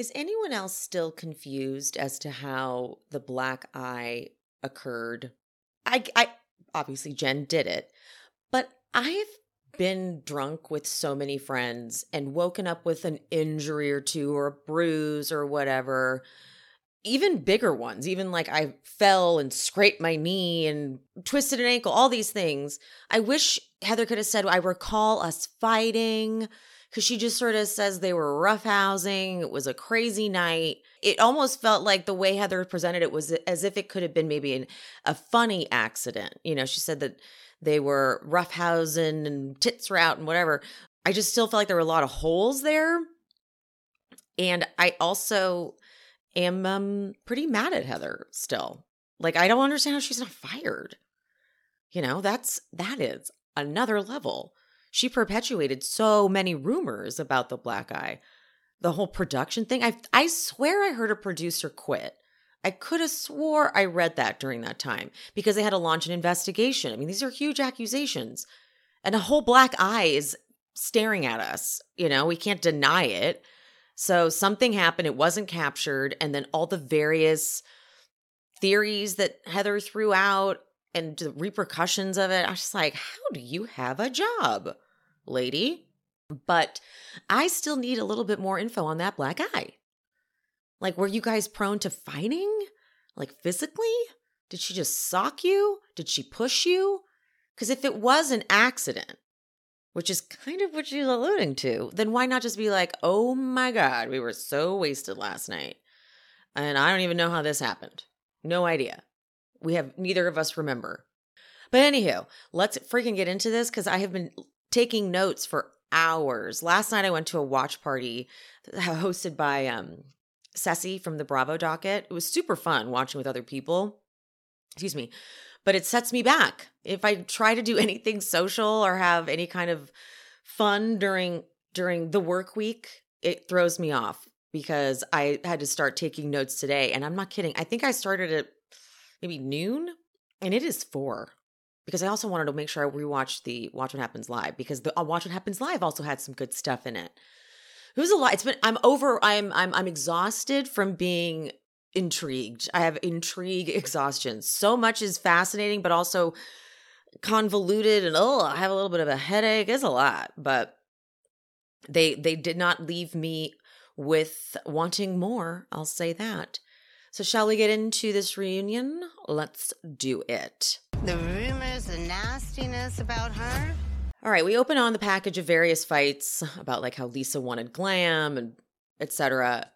Is anyone else still confused as to how the black eye occurred? I, I obviously Jen did it, but I've been drunk with so many friends and woken up with an injury or two or a bruise or whatever. Even bigger ones, even like I fell and scraped my knee and twisted an ankle, all these things. I wish Heather could have said, I recall us fighting because she just sort of says they were roughhousing. It was a crazy night. It almost felt like the way Heather presented it was as if it could have been maybe an, a funny accident. You know, she said that they were roughhousing and tits were out and whatever. I just still felt like there were a lot of holes there. And I also am um, pretty mad at Heather still. Like, I don't understand how she's not fired. You know, that's that is another level. She perpetuated so many rumors about the black eye. The whole production thing. I I swear I heard a producer quit. I could have swore I read that during that time because they had to launch an investigation. I mean, these are huge accusations. And a whole black eye is staring at us. You know, we can't deny it. So something happened, it wasn't captured, and then all the various theories that Heather threw out and the repercussions of it. I was just like, how do you have a job, lady? But I still need a little bit more info on that black eye. Like, were you guys prone to fighting? Like, physically? Did she just sock you? Did she push you? Because if it was an accident, which is kind of what she's alluding to, then why not just be like, oh my God, we were so wasted last night. And I don't even know how this happened. No idea. We have neither of us remember. But anywho, let's freaking get into this because I have been taking notes for hours. Last night I went to a watch party hosted by um Ceci from the Bravo docket. It was super fun watching with other people. Excuse me. But it sets me back. If I try to do anything social or have any kind of fun during during the work week, it throws me off because I had to start taking notes today. And I'm not kidding. I think I started at maybe noon, and it is four. Because I also wanted to make sure I rewatched the Watch What Happens Live because the uh, Watch What Happens Live also had some good stuff in it. It was a lot. It's been I'm over. I'm I'm I'm exhausted from being intrigued. I have intrigue exhaustion. So much is fascinating, but also convoluted and oh, I have a little bit of a headache. It's a lot, but they they did not leave me with wanting more. I'll say that. So, shall we get into this reunion? Let's do it. The rumors, the nastiness about her. All right, we open on the package of various fights about like how Lisa wanted glam and etc.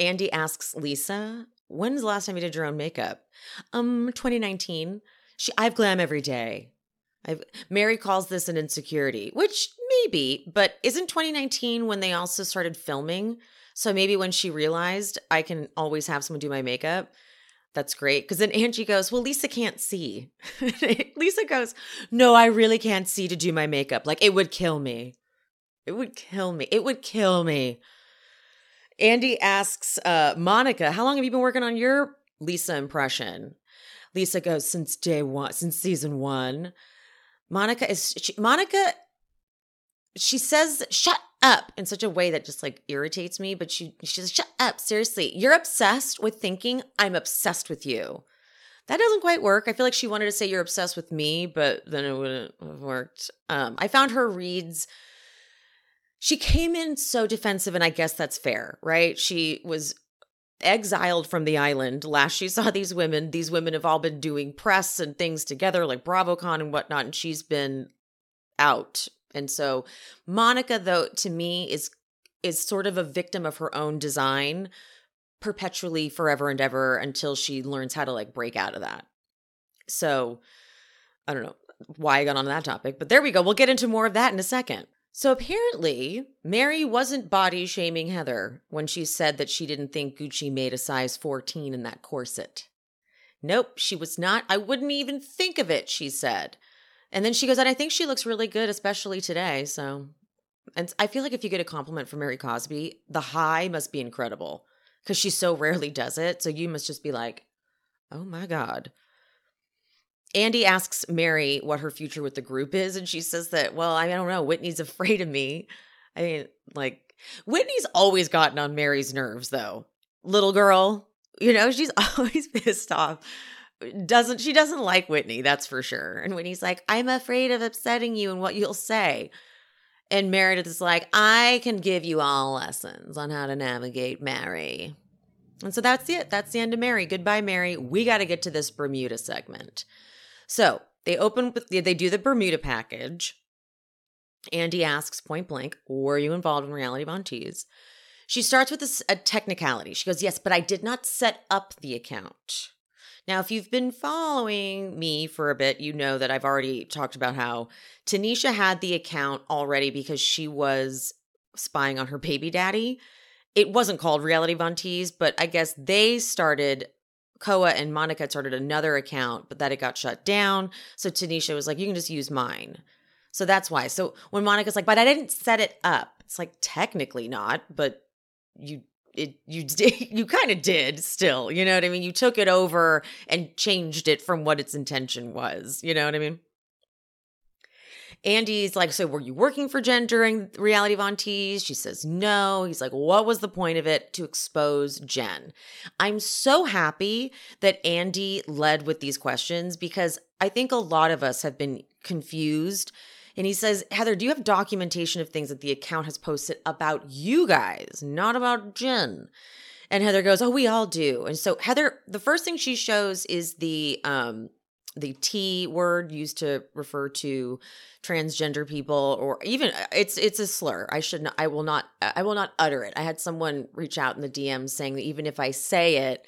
Andy asks Lisa, "When's the last time you did your own makeup?" Um, 2019. She, I have glam every day. I've, Mary calls this an insecurity, which maybe, but isn't 2019 when they also started filming? So maybe when she realized I can always have someone do my makeup, that's great. Because then Angie goes, Well, Lisa can't see. Lisa goes, No, I really can't see to do my makeup. Like, it would kill me. It would kill me. It would kill me. Andy asks uh, Monica, "How long have you been working on your Lisa impression?" Lisa goes, "Since day one, since season one." Monica is she, Monica. She says, "Shut up" in such a way that just like irritates me. But she she says, "Shut up, seriously. You're obsessed with thinking I'm obsessed with you." That doesn't quite work. I feel like she wanted to say you're obsessed with me, but then it wouldn't have worked. Um, I found her reads she came in so defensive, and I guess that's fair, right? She was exiled from the island. Last she saw these women, these women have all been doing press and things together, like BravoCon and whatnot, and she's been out. And so Monica, though, to me, is is sort of a victim of her own design perpetually forever and ever until she learns how to like break out of that. So I don't know why I got on that topic, but there we go. We'll get into more of that in a second. So apparently, Mary wasn't body shaming Heather when she said that she didn't think Gucci made a size 14 in that corset. Nope, she was not. I wouldn't even think of it, she said. And then she goes, and I think she looks really good, especially today. So, and I feel like if you get a compliment from Mary Cosby, the high must be incredible because she so rarely does it. So you must just be like, oh my God. Andy asks Mary what her future with the group is, and she says that, well, I don't know. Whitney's afraid of me. I mean, like, Whitney's always gotten on Mary's nerves, though. Little girl, you know, she's always pissed off. Doesn't she doesn't like Whitney, that's for sure. And Whitney's like, I'm afraid of upsetting you and what you'll say. And Meredith is like, I can give you all lessons on how to navigate Mary. And so that's it. That's the end of Mary. Goodbye, Mary. We got to get to this Bermuda segment. So they open with they do the Bermuda package. Andy asks point blank, "Were you involved in Reality Von Tease?" She starts with a, a technicality. She goes, "Yes, but I did not set up the account." Now, if you've been following me for a bit, you know that I've already talked about how Tanisha had the account already because she was spying on her baby daddy. It wasn't called Reality Von Tease, but I guess they started Koa and Monica started another account, but that it got shut down. So Tanisha was like, you can just use mine. So that's why. So when Monica's like, but I didn't set it up, it's like technically not, but you it you did you kind of did still, you know what I mean? You took it over and changed it from what its intention was. You know what I mean? Andy's like, So were you working for Jen during Reality Von? She says, No. He's like, What was the point of it? To expose Jen. I'm so happy that Andy led with these questions because I think a lot of us have been confused. And he says, Heather, do you have documentation of things that the account has posted about you guys, not about Jen? And Heather goes, Oh, we all do. And so Heather, the first thing she shows is the um the T word used to refer to transgender people or even uh, it's it's a slur. I should not I will not I will not utter it. I had someone reach out in the DMs saying that even if I say it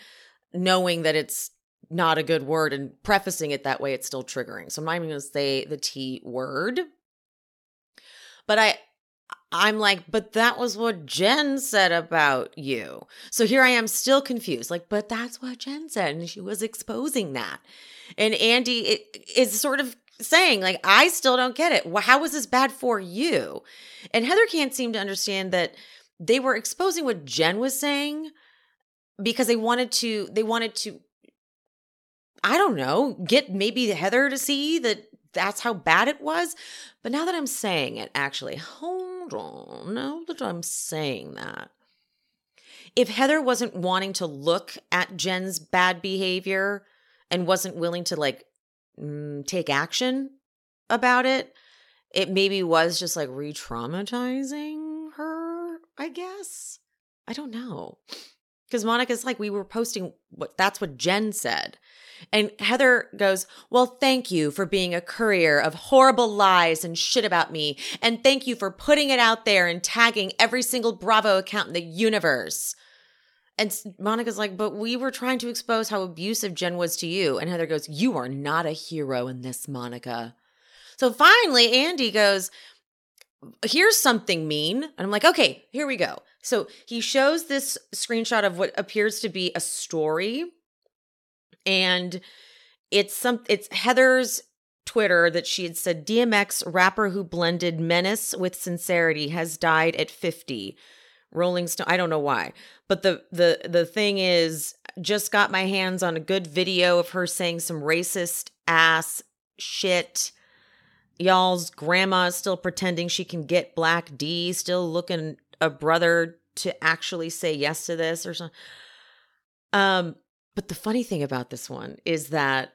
knowing that it's not a good word and prefacing it that way it's still triggering. So I'm not even going to say the T word. But I I'm like, but that was what Jen said about you. So here I am still confused. Like, but that's what Jen said. And she was exposing that. And Andy is sort of saying, like, I still don't get it. How was this bad for you? And Heather can't seem to understand that they were exposing what Jen was saying because they wanted to, they wanted to, I don't know, get maybe Heather to see that that's how bad it was. But now that I'm saying it, actually, hold on. Now that I'm saying that, if Heather wasn't wanting to look at Jen's bad behavior and wasn't willing to like mm, take action about it, it maybe was just like re traumatizing her, I guess. I don't know. Because Monica's like, we were posting what that's what Jen said. And Heather goes, Well, thank you for being a courier of horrible lies and shit about me. And thank you for putting it out there and tagging every single Bravo account in the universe. And Monica's like, But we were trying to expose how abusive Jen was to you. And Heather goes, You are not a hero in this, Monica. So finally, Andy goes, Here's something mean. And I'm like, Okay, here we go. So he shows this screenshot of what appears to be a story and it's some it's Heather's Twitter that she had said DMX rapper who blended menace with sincerity has died at 50. Rolling Stone. I don't know why, but the the the thing is, just got my hands on a good video of her saying some racist ass shit. Y'all's grandma is still pretending she can get Black D, still looking a brother to actually say yes to this or something. Um, but the funny thing about this one is that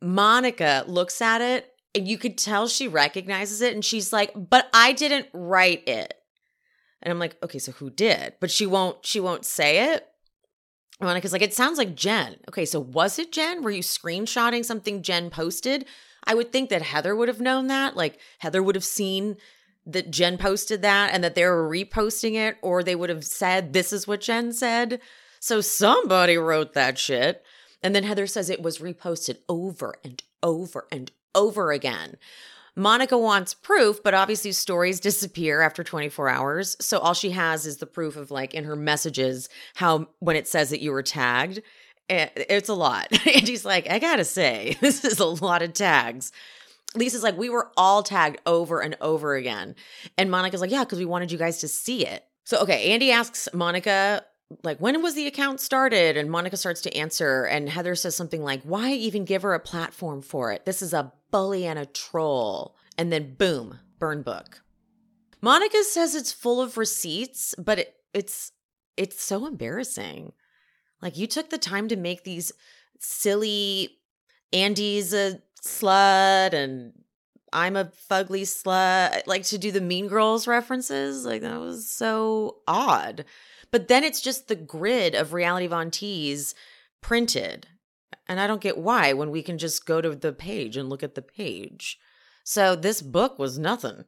Monica looks at it and you could tell she recognizes it and she's like, "But I didn't write it." And I'm like, "Okay, so who did?" But she won't she won't say it. Monica's like, "It sounds like Jen." Okay, so was it Jen? Were you screenshotting something Jen posted? I would think that Heather would have known that. Like Heather would have seen that Jen posted that and that they were reposting it or they would have said this is what Jen said. So somebody wrote that shit. And then Heather says it was reposted over and over and over again. Monica wants proof, but obviously stories disappear after 24 hours. So all she has is the proof of like in her messages how when it says that you were tagged, eh, it's a lot. and she's like, I gotta say, this is a lot of tags. Lisa's like, we were all tagged over and over again. And Monica's like, yeah, because we wanted you guys to see it. So, okay, Andy asks Monica, like, when was the account started? And Monica starts to answer. And Heather says something like, why even give her a platform for it? This is a bully and a troll. And then, boom, burn book. Monica says it's full of receipts, but it, it's it's so embarrassing. Like you took the time to make these silly Andy's a slut and I'm a fugly slut, like to do the Mean Girls references. Like that was so odd. But then it's just the grid of Reality Von Tease printed. And I don't get why when we can just go to the page and look at the page. So this book was nothing.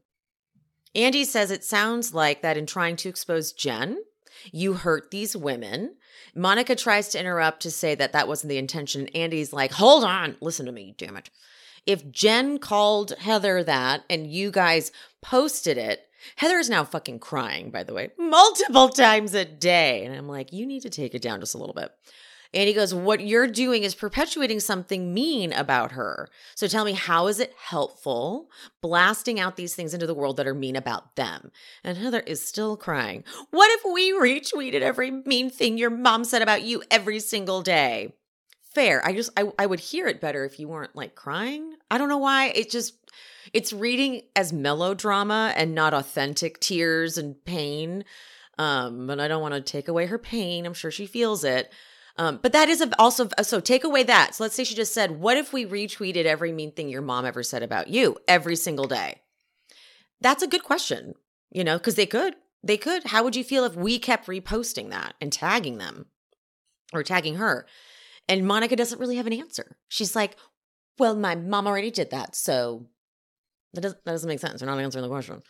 Andy says it sounds like that in trying to expose Jen, you hurt these women. Monica tries to interrupt to say that that wasn't the intention. Andy's like, hold on, listen to me, damn it. If Jen called Heather that and you guys posted it, Heather is now fucking crying, by the way, multiple times a day. And I'm like, you need to take it down just a little bit. And he goes, What you're doing is perpetuating something mean about her. So tell me, how is it helpful blasting out these things into the world that are mean about them? And Heather is still crying. What if we retweeted every mean thing your mom said about you every single day? Fair. I just, I, I would hear it better if you weren't like crying. I don't know why. It just, it's reading as melodrama and not authentic tears and pain. Um, but I don't want to take away her pain. I'm sure she feels it. Um, but that is also so take away that. So let's say she just said, "What if we retweeted every mean thing your mom ever said about you every single day?" That's a good question, you know, because they could. They could. How would you feel if we kept reposting that and tagging them or tagging her? And Monica doesn't really have an answer. She's like, "Well, my mom already did that, so that doesn't that doesn't make sense. They're not answering the question."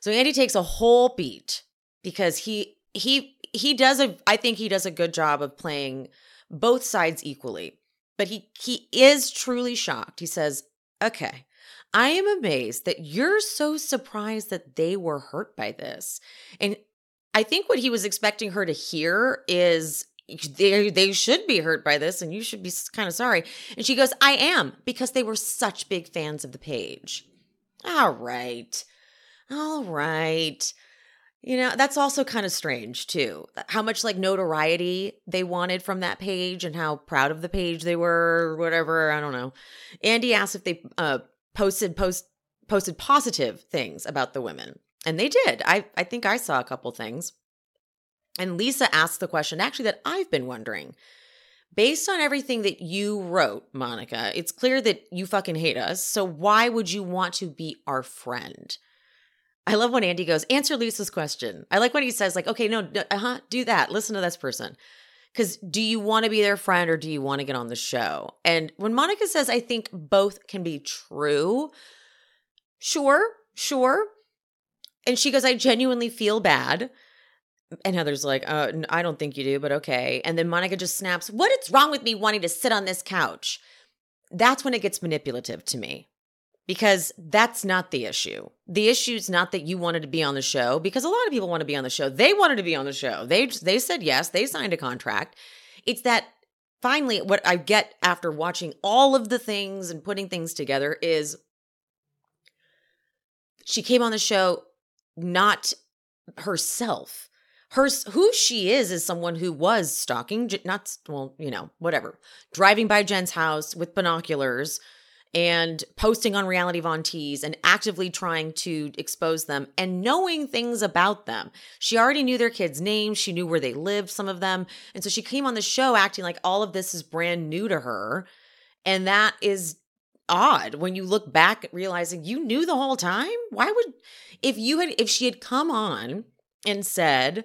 So Andy takes a whole beat because he he he does a I think he does a good job of playing both sides equally. But he he is truly shocked. He says, "Okay, I am amazed that you're so surprised that they were hurt by this." And I think what he was expecting her to hear is they they should be hurt by this and you should be kind of sorry. And she goes, "I am because they were such big fans of the page." All right. All right. You know, that's also kind of strange too. How much like notoriety they wanted from that page and how proud of the page they were or whatever, I don't know. Andy asked if they uh posted post posted positive things about the women. And they did. I I think I saw a couple things. And Lisa asked the question actually that I've been wondering. Based on everything that you wrote, Monica, it's clear that you fucking hate us. So why would you want to be our friend? I love when Andy goes, answer Lisa's question. I like when he says, like, okay, no, uh huh, do that. Listen to this person. Because do you want to be their friend or do you want to get on the show? And when Monica says, I think both can be true, sure, sure. And she goes, I genuinely feel bad. And Heather's like, uh, I don't think you do, but okay. And then Monica just snaps, What is wrong with me wanting to sit on this couch? That's when it gets manipulative to me because that's not the issue. The issue is not that you wanted to be on the show because a lot of people want to be on the show. They wanted to be on the show. They they said yes, they signed a contract. It's that finally what I get after watching all of the things and putting things together is she came on the show not herself. her who she is is someone who was stalking not well you know whatever driving by jen's house with binoculars and posting on reality von tease and actively trying to expose them and knowing things about them. She already knew their kids names. She knew where they lived some of them. And so she came on the show acting like all of this is brand new to her. And that is odd when you look back realizing you knew the whole time. Why would if you had if she had come on and said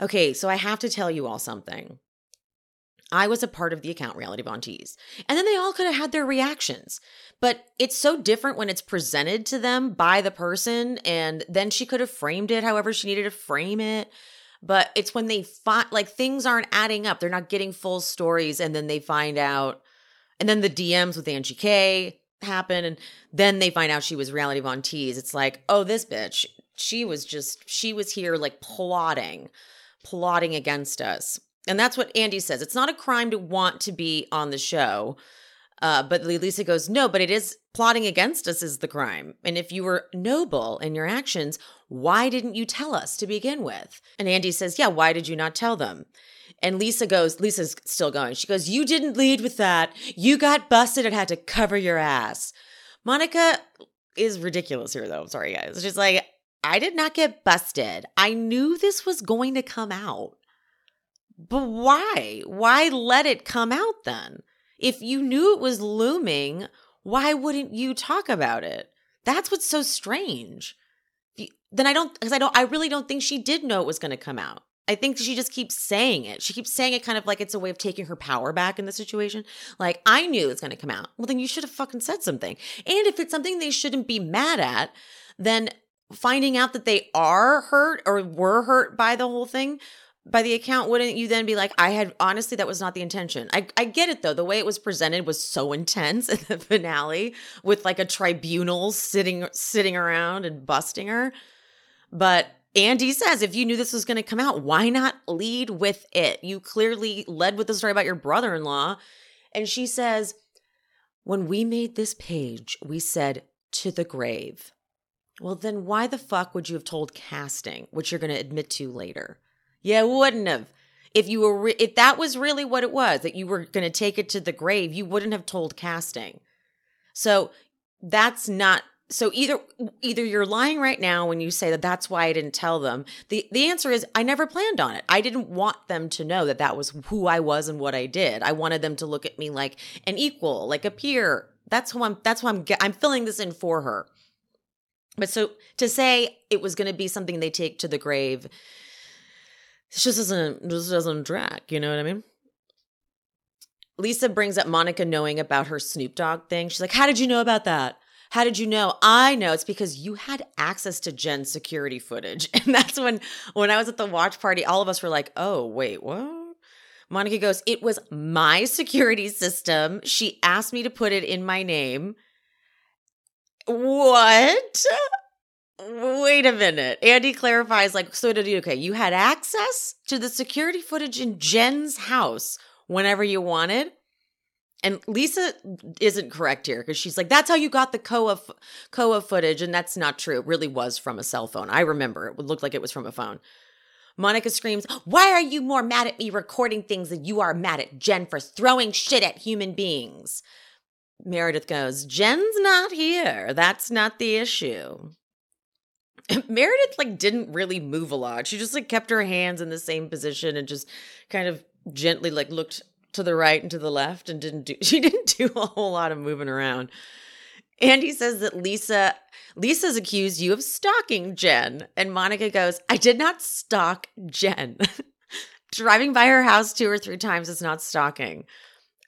Okay, so I have to tell you all something. I was a part of the account Reality Von Tease. And then they all could have had their reactions. But it's so different when it's presented to them by the person. And then she could have framed it however she needed to frame it. But it's when they find, like, things aren't adding up. They're not getting full stories. And then they find out. And then the DMs with Angie K happen. And then they find out she was Reality Von Tease. It's like, oh, this bitch, she was just, she was here, like, plotting plotting against us. And that's what Andy says. It's not a crime to want to be on the show. Uh, but Lisa goes, no, but it is plotting against us is the crime. And if you were noble in your actions, why didn't you tell us to begin with? And Andy says, yeah, why did you not tell them? And Lisa goes, Lisa's still going. She goes, You didn't lead with that. You got busted and had to cover your ass. Monica is ridiculous here, though. I'm Sorry, guys. She's like, I did not get busted. I knew this was going to come out. But why? Why let it come out then? If you knew it was looming, why wouldn't you talk about it? That's what's so strange. Then I don't, because I don't, I really don't think she did know it was going to come out. I think she just keeps saying it. She keeps saying it kind of like it's a way of taking her power back in the situation. Like, I knew it's going to come out. Well, then you should have fucking said something. And if it's something they shouldn't be mad at, then finding out that they are hurt or were hurt by the whole thing by the account wouldn't you then be like i had honestly that was not the intention. I, I get it though. The way it was presented was so intense in the finale with like a tribunal sitting sitting around and busting her. But andy says if you knew this was going to come out why not lead with it? You clearly led with the story about your brother-in-law. And she says when we made this page we said to the grave. Well, then why the fuck would you have told casting, which you're going to admit to later? Yeah, wouldn't have. If you were, re- if that was really what it was, that you were going to take it to the grave, you wouldn't have told casting. So that's not. So either either you're lying right now when you say that that's why I didn't tell them. The the answer is I never planned on it. I didn't want them to know that that was who I was and what I did. I wanted them to look at me like an equal, like a peer. That's who I'm. That's why I'm. I'm filling this in for her. But so to say it was going to be something they take to the grave, it just doesn't just doesn't drag. You know what I mean? Lisa brings up Monica knowing about her Snoop Dogg thing. She's like, "How did you know about that? How did you know?" I know it's because you had access to Jen's security footage, and that's when when I was at the watch party, all of us were like, "Oh, wait, what?" Monica goes, "It was my security system. She asked me to put it in my name." What? Wait a minute. Andy clarifies, like, so did you, okay, you had access to the security footage in Jen's house whenever you wanted? And Lisa isn't correct here because she's like, that's how you got the Koa, Koa footage. And that's not true. It really was from a cell phone. I remember it looked like it was from a phone. Monica screams, Why are you more mad at me recording things than you are mad at Jen for throwing shit at human beings? Meredith goes, Jen's not here. That's not the issue. Meredith like didn't really move a lot. She just like kept her hands in the same position and just kind of gently like looked to the right and to the left and didn't do she didn't do a whole lot of moving around. Andy says that Lisa Lisa's accused you of stalking Jen and Monica goes, "I did not stalk Jen." Driving by her house two or three times is not stalking.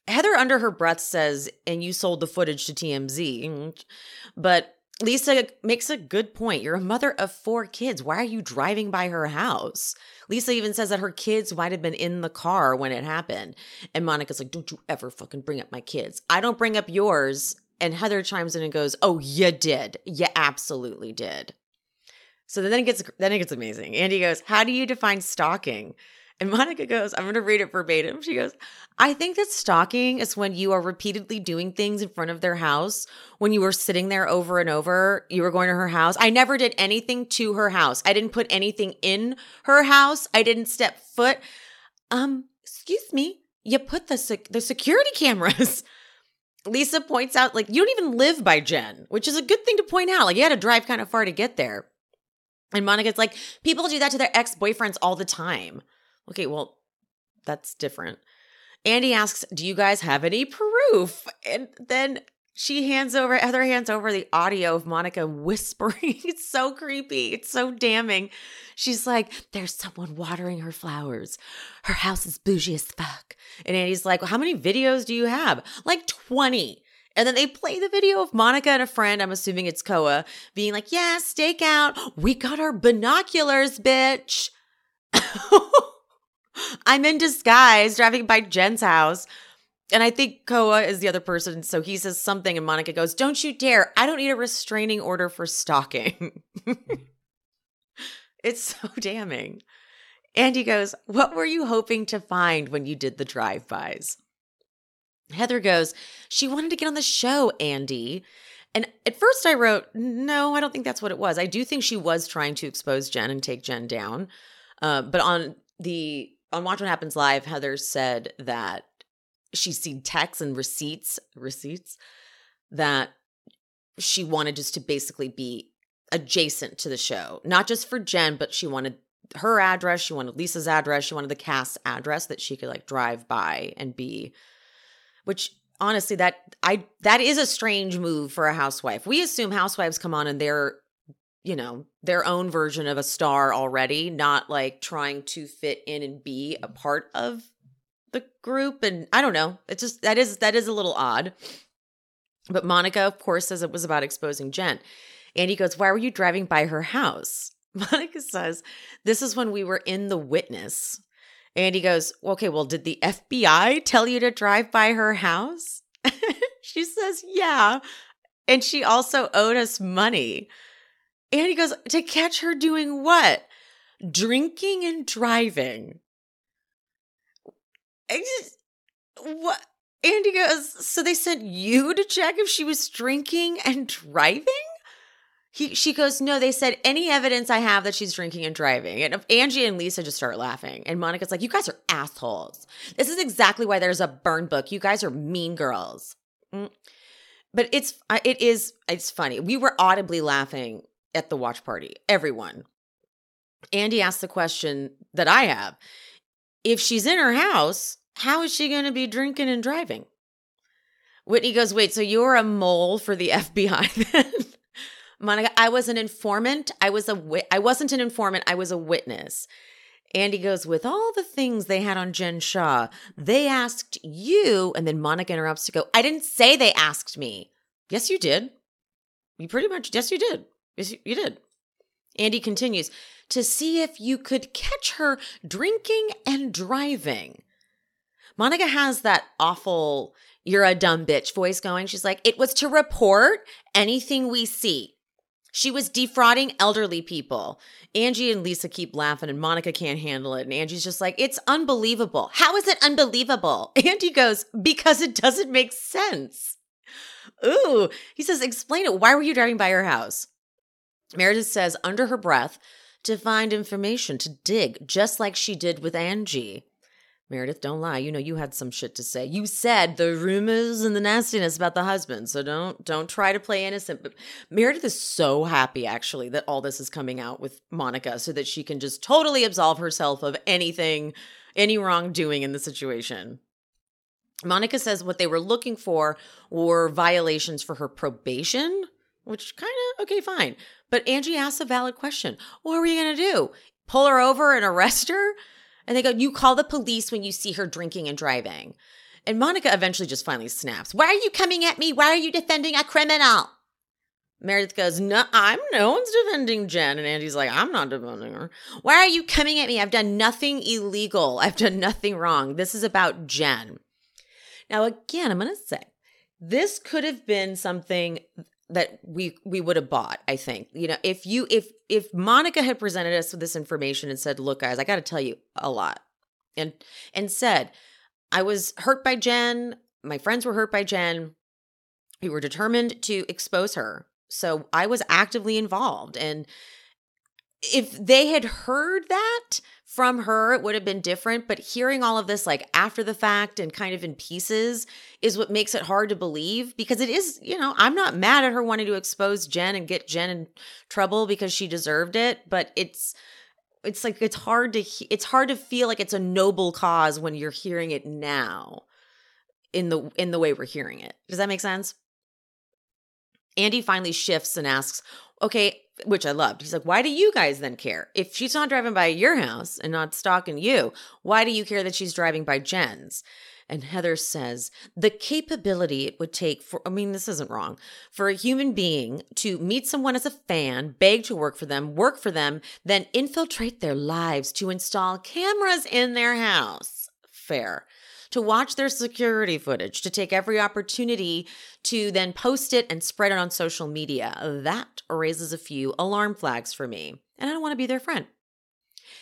Heather, under her breath, says, and you sold the footage to TMZ. But Lisa makes a good point. You're a mother of four kids. Why are you driving by her house? Lisa even says that her kids might have been in the car when it happened. And Monica's like, Don't you ever fucking bring up my kids. I don't bring up yours. And Heather chimes in and goes, Oh, you did. You absolutely did. So then it gets then it gets amazing. Andy goes, How do you define stalking? And Monica goes, I'm going to read it verbatim. She goes, I think that stalking is when you are repeatedly doing things in front of their house. When you were sitting there over and over, you were going to her house. I never did anything to her house. I didn't put anything in her house. I didn't step foot. Um, excuse me. You put the sec- the security cameras. Lisa points out, like, you don't even live by Jen, which is a good thing to point out. Like, you had to drive kind of far to get there. And Monica's like, people do that to their ex boyfriends all the time. Okay, well, that's different. Andy asks, Do you guys have any proof? And then she hands over, Heather hands over the audio of Monica whispering. it's so creepy. It's so damning. She's like, There's someone watering her flowers. Her house is bougie as fuck. And Andy's like, well, How many videos do you have? Like 20. And then they play the video of Monica and a friend, I'm assuming it's Koa, being like, Yeah, stakeout. We got our binoculars, bitch. I'm in disguise driving by Jen's house. And I think Koa is the other person. So he says something, and Monica goes, Don't you dare. I don't need a restraining order for stalking. it's so damning. And he goes, What were you hoping to find when you did the drive bys? Heather goes, She wanted to get on the show, Andy. And at first I wrote, No, I don't think that's what it was. I do think she was trying to expose Jen and take Jen down. Uh, but on the on Watch What Happens Live, Heather said that she's seen texts and receipts, receipts that she wanted just to basically be adjacent to the show, not just for Jen, but she wanted her address, she wanted Lisa's address, she wanted the cast's address that she could like drive by and be, which honestly that I that is a strange move for a housewife. We assume housewives come on and they're you know, their own version of a star already, not like trying to fit in and be a part of the group. And I don't know. It's just that is that is a little odd. But Monica, of course, says it was about exposing Jen. Andy goes, Why were you driving by her house? Monica says, This is when we were in the witness. Andy goes, Okay, well, did the FBI tell you to drive by her house? she says, Yeah. And she also owed us money. And he goes, to catch her doing what? Drinking and driving. I just, what? Andy goes, so they sent you to check if she was drinking and driving? He, she goes, no, they said any evidence I have that she's drinking and driving. And Angie and Lisa just start laughing. And Monica's like, you guys are assholes. This is exactly why there's a burn book. You guys are mean girls. Mm. But it's, it is, it's funny. We were audibly laughing at the watch party, everyone. Andy asked the question that I have if she's in her house, how is she going to be drinking and driving? Whitney goes, Wait, so you're a mole for the FBI then? Monica, I was an informant. I was a wi- I wasn't an informant. I was a witness. Andy goes, with all the things they had on Jen Shaw, they asked you. And then Monica interrupts to go, I didn't say they asked me. Yes, you did. You pretty much, yes, you did. Yes, you did. Andy continues to see if you could catch her drinking and driving. Monica has that awful, you're a dumb bitch voice going. She's like, it was to report anything we see. She was defrauding elderly people. Angie and Lisa keep laughing, and Monica can't handle it. And Angie's just like, it's unbelievable. How is it unbelievable? Andy goes, because it doesn't make sense. Ooh, he says, explain it. Why were you driving by her house? Meredith says under her breath to find information, to dig, just like she did with Angie. Meredith, don't lie. You know you had some shit to say. You said the rumors and the nastiness about the husband, so don't don't try to play innocent. But Meredith is so happy actually that all this is coming out with Monica, so that she can just totally absolve herself of anything, any wrongdoing in the situation. Monica says what they were looking for were violations for her probation, which kind of okay, fine. But Angie asks a valid question. What are you going to do? Pull her over and arrest her? And they go, You call the police when you see her drinking and driving. And Monica eventually just finally snaps. Why are you coming at me? Why are you defending a criminal? Meredith goes, No, I'm no one's defending Jen. And Andy's like, I'm not defending her. Why are you coming at me? I've done nothing illegal. I've done nothing wrong. This is about Jen. Now, again, I'm going to say this could have been something that we we would have bought i think you know if you if if monica had presented us with this information and said look guys i got to tell you a lot and and said, I was hurt by Jen. My friends were hurt by Jen. We were determined to expose her. So I was actively involved. And if they had heard that from her, it would have been different. But hearing all of this, like after the fact and kind of in pieces, is what makes it hard to believe because it is, you know, I'm not mad at her wanting to expose Jen and get Jen in trouble because she deserved it. But it's, it's like it's hard to it's hard to feel like it's a noble cause when you're hearing it now in the in the way we're hearing it. Does that make sense? Andy finally shifts and asks, "Okay, which I loved. He's like, why do you guys then care? If she's not driving by your house and not stalking you, why do you care that she's driving by Jen's? And Heather says, the capability it would take for, I mean, this isn't wrong, for a human being to meet someone as a fan, beg to work for them, work for them, then infiltrate their lives to install cameras in their house. Fair to watch their security footage, to take every opportunity to then post it and spread it on social media. That raises a few alarm flags for me, and I don't want to be their friend.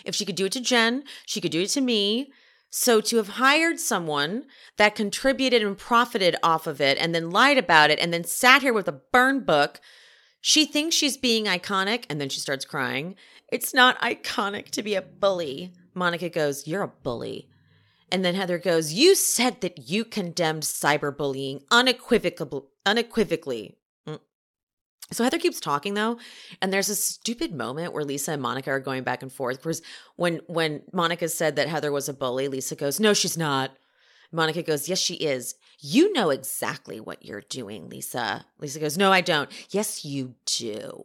If she could do it to Jen, she could do it to me. So to have hired someone that contributed and profited off of it and then lied about it and then sat here with a burn book, she thinks she's being iconic and then she starts crying. It's not iconic to be a bully. Monica goes, You're a bully. And then Heather goes, You said that you condemned cyberbullying unequivocally. unequivocally. Mm. So Heather keeps talking though, and there's a stupid moment where Lisa and Monica are going back and forth. Because when when Monica said that Heather was a bully, Lisa goes, "No, she's not." Monica goes, "Yes, she is. You know exactly what you're doing, Lisa." Lisa goes, "No, I don't." "Yes, you do."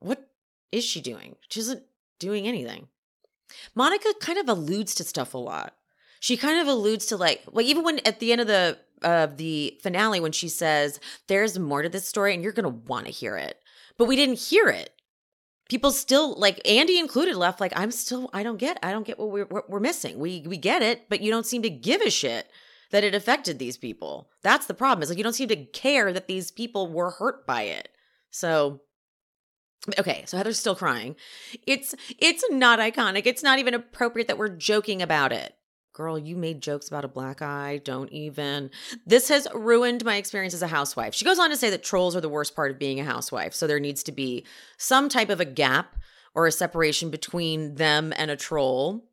What is she doing? She isn't doing anything. Monica kind of alludes to stuff a lot she kind of alludes to like well even when at the end of the of the finale when she says there's more to this story and you're to want to hear it. But we didn't hear it. People still like andy included left like i'm still i don't get i don't get what we're, what we're missing. We we get it but you don't seem to give a shit that it affected these people. That's the problem is like you don't seem to care that these people were hurt by it. So okay so heather's still crying. It's it's not iconic. It's not even appropriate that we're joking about it girl, you made jokes about a black eye. Don't even. This has ruined my experience as a housewife. She goes on to say that trolls are the worst part of being a housewife. So there needs to be some type of a gap or a separation between them and a troll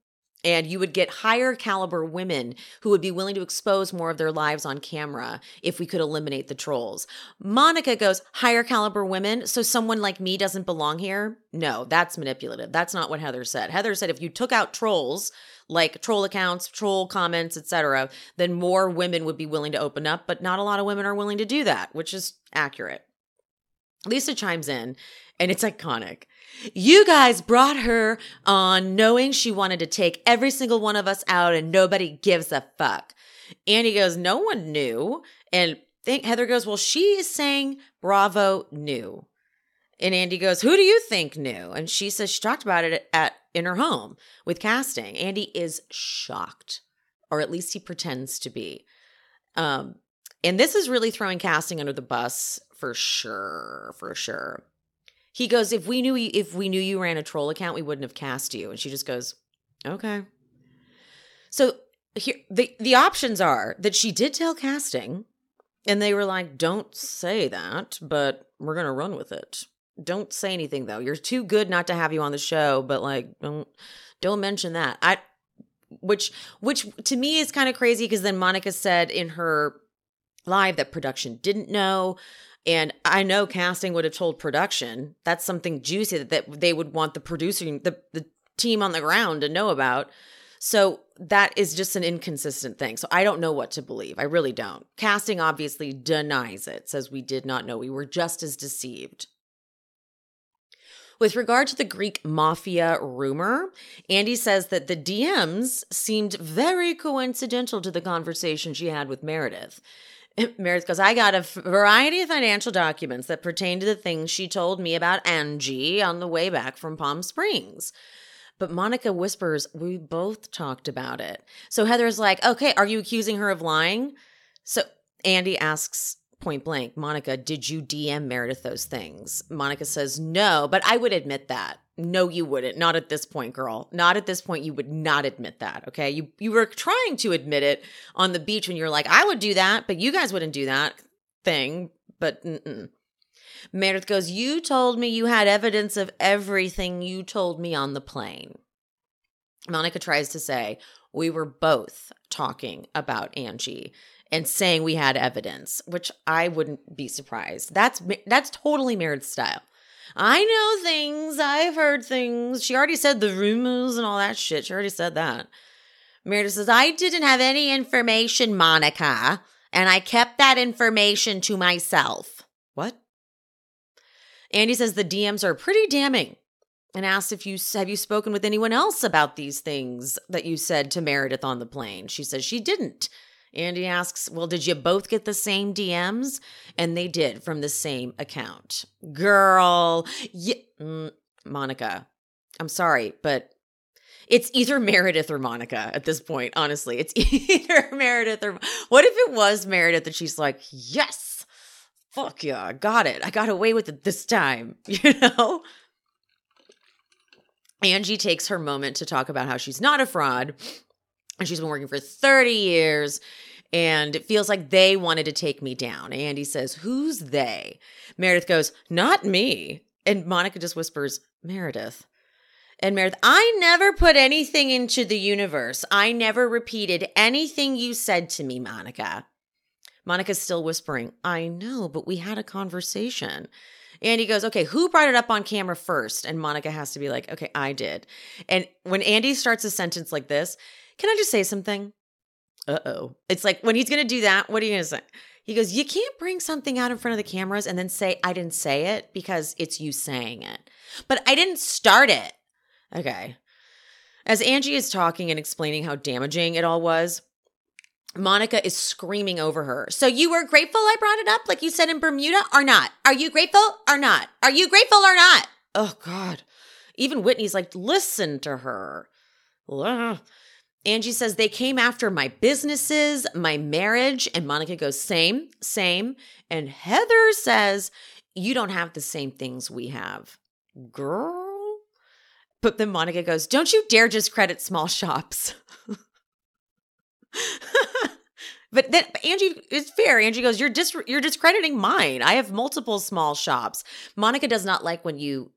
and you would get higher caliber women who would be willing to expose more of their lives on camera if we could eliminate the trolls. Monica goes, higher caliber women, so someone like me doesn't belong here? No, that's manipulative. That's not what Heather said. Heather said if you took out trolls, like troll accounts, troll comments, etc., then more women would be willing to open up, but not a lot of women are willing to do that, which is accurate. Lisa chimes in, and it's iconic. You guys brought her on knowing she wanted to take every single one of us out and nobody gives a fuck. Andy goes, No one knew. And think Heather goes, Well, she is saying Bravo knew. And Andy goes, Who do you think knew? And she says she talked about it at in her home with casting. Andy is shocked, or at least he pretends to be. Um, and this is really throwing casting under the bus for sure, for sure. He goes, if we knew you, if we knew you ran a troll account, we wouldn't have cast you. And she just goes, okay. So here, the the options are that she did tell casting, and they were like, don't say that, but we're gonna run with it. Don't say anything though. You're too good not to have you on the show, but like, don't don't mention that. I which which to me is kind of crazy because then Monica said in her live that production didn't know and I know casting would have told production that's something juicy that, that they would want the producer, the, the team on the ground to know about. So that is just an inconsistent thing. So I don't know what to believe. I really don't. Casting obviously denies it, says we did not know. We were just as deceived. With regard to the Greek mafia rumor, Andy says that the DMs seemed very coincidental to the conversation she had with Meredith. Meredith goes, I got a variety of financial documents that pertain to the things she told me about Angie on the way back from Palm Springs. But Monica whispers, We both talked about it. So Heather's like, Okay, are you accusing her of lying? So Andy asks point blank, Monica, did you DM Meredith those things? Monica says, No, but I would admit that. No, you wouldn't. Not at this point, girl. Not at this point. You would not admit that. Okay. You you were trying to admit it on the beach when you're like, I would do that, but you guys wouldn't do that thing. But mm-mm. Meredith goes, You told me you had evidence of everything you told me on the plane. Monica tries to say, We were both talking about Angie and saying we had evidence, which I wouldn't be surprised. That's that's totally Meredith's style. I know things. I've heard things. She already said the rumors and all that shit. She already said that. Meredith says, I didn't have any information, Monica, and I kept that information to myself. What? Andy says the DMs are pretty damning and asks if you have you spoken with anyone else about these things that you said to Meredith on the plane. She says she didn't. Andy asks, Well, did you both get the same DMs? And they did from the same account. Girl, mm, Monica, I'm sorry, but it's either Meredith or Monica at this point, honestly. It's either Meredith or what if it was Meredith and she's like, Yes, fuck yeah, I got it. I got away with it this time, you know? Angie takes her moment to talk about how she's not a fraud and she's been working for 30 years and it feels like they wanted to take me down. Andy says, Who's they? Meredith goes, Not me. And Monica just whispers, Meredith. And Meredith, I never put anything into the universe. I never repeated anything you said to me, Monica. Monica's still whispering, I know, but we had a conversation. Andy goes, Okay, who brought it up on camera first? And Monica has to be like, Okay, I did. And when Andy starts a sentence like this, can I just say something? Uh oh. It's like when he's going to do that, what are you going to say? He goes, You can't bring something out in front of the cameras and then say, I didn't say it because it's you saying it. But I didn't start it. Okay. As Angie is talking and explaining how damaging it all was, Monica is screaming over her. So you were grateful I brought it up like you said in Bermuda or not? Are you grateful or not? Are you grateful or not? Oh, God. Even Whitney's like, listen to her. Angie says they came after my businesses, my marriage. And Monica goes, same, same. And Heather says, you don't have the same things we have. Girl. But then Monica goes, don't you dare just credit small shops. but then Angie is fair. Angie goes, "You're dis- you're discrediting mine. I have multiple small shops." Monica does not like when you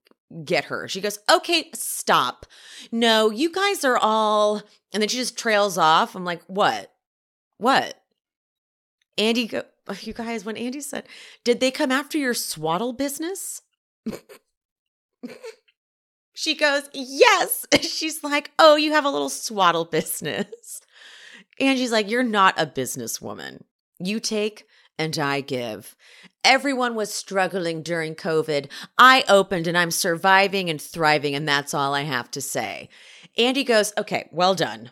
get her. She goes, "Okay, stop. No, you guys are all and then she just trails off. I'm like, what? What? Andy, go, you guys, when Andy said, did they come after your swaddle business? she goes, yes. She's like, oh, you have a little swaddle business. And she's like, you're not a businesswoman. You take and I give. Everyone was struggling during COVID. I opened and I'm surviving and thriving, and that's all I have to say. Andy goes, okay, well done.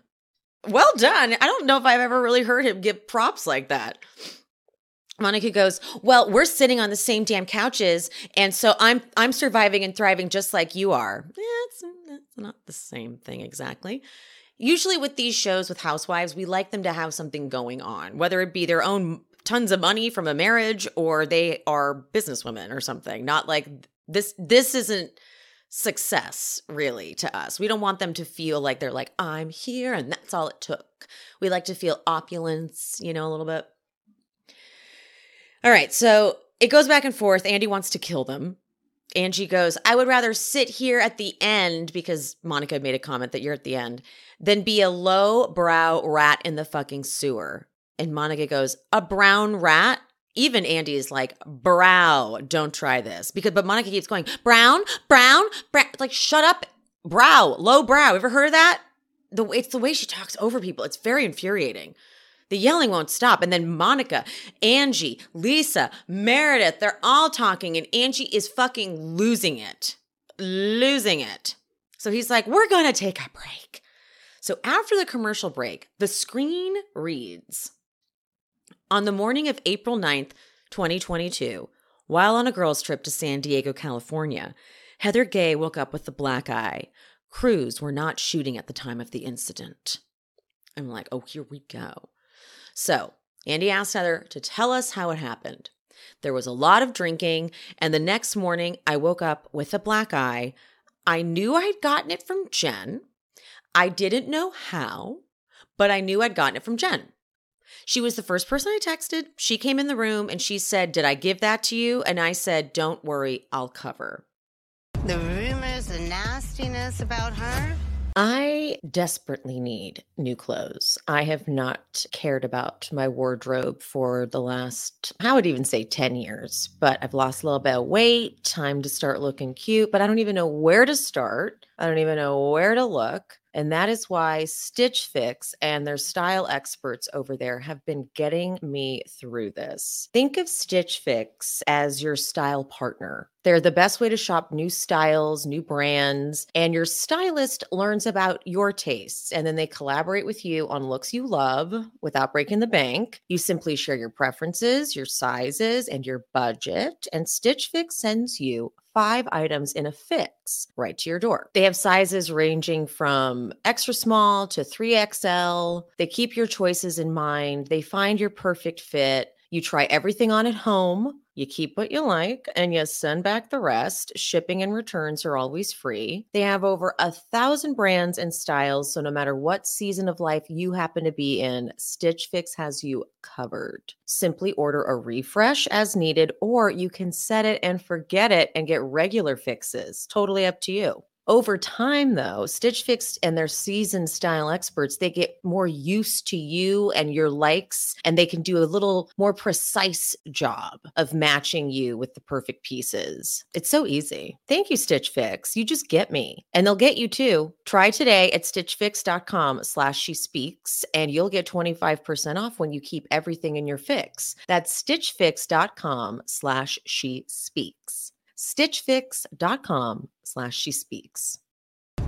Well done. I don't know if I've ever really heard him give props like that. Monica goes, "Well, we're sitting on the same damn couches, and so I'm I'm surviving and thriving just like you are." Yeah, it's, it's not the same thing exactly. Usually, with these shows with housewives, we like them to have something going on, whether it be their own tons of money from a marriage or they are businesswomen or something. Not like this. This isn't success really to us. We don't want them to feel like they're like, I'm here and that's all it took. We like to feel opulence, you know, a little bit. All right, so it goes back and forth. Andy wants to kill them. Angie goes, I would rather sit here at the end because Monica made a comment that you're at the end than be a low brow rat in the fucking sewer. And Monica goes, A brown rat? even Andy is like, brow, don't try this. Because but Monica keeps going, brown, brown, brown. Like, shut up, brow, low brow. Ever heard of that? The it's the way she talks over people. It's very infuriating. The yelling won't stop. And then Monica, Angie, Lisa, Meredith, they're all talking, and Angie is fucking losing it. Losing it. So he's like, we're gonna take a break. So after the commercial break, the screen reads on the morning of April 9th, 2022, while on a girls' trip to San Diego, California, Heather Gay woke up with a black eye. Crews were not shooting at the time of the incident. I'm like, oh, here we go. So, Andy asked Heather to tell us how it happened. There was a lot of drinking, and the next morning I woke up with a black eye. I knew I'd gotten it from Jen. I didn't know how, but I knew I'd gotten it from Jen. She was the first person I texted. She came in the room and she said, Did I give that to you? And I said, Don't worry, I'll cover. The rumors and nastiness about her? I desperately need new clothes. I have not cared about my wardrobe for the last, I would even say 10 years, but I've lost a little bit of weight, time to start looking cute, but I don't even know where to start. I don't even know where to look. And that is why Stitch Fix and their style experts over there have been getting me through this. Think of Stitch Fix as your style partner. They're the best way to shop new styles, new brands, and your stylist learns about your tastes. And then they collaborate with you on looks you love without breaking the bank. You simply share your preferences, your sizes, and your budget. And Stitch Fix sends you five items in a fix right to your door. They have sizes ranging from extra small to 3XL. They keep your choices in mind, they find your perfect fit. You try everything on at home. You keep what you like and you send back the rest. Shipping and returns are always free. They have over a thousand brands and styles. So, no matter what season of life you happen to be in, Stitch Fix has you covered. Simply order a refresh as needed, or you can set it and forget it and get regular fixes. Totally up to you. Over time, though, Stitch Fix and their seasoned style experts, they get more used to you and your likes, and they can do a little more precise job of matching you with the perfect pieces. It's so easy. Thank you, Stitch Fix. You just get me. And they'll get you too. Try today at stitchfix.com slash she speaks, and you'll get 25% off when you keep everything in your fix. That's stitchfix.com slash she speaks stitchfix.com slash she speaks.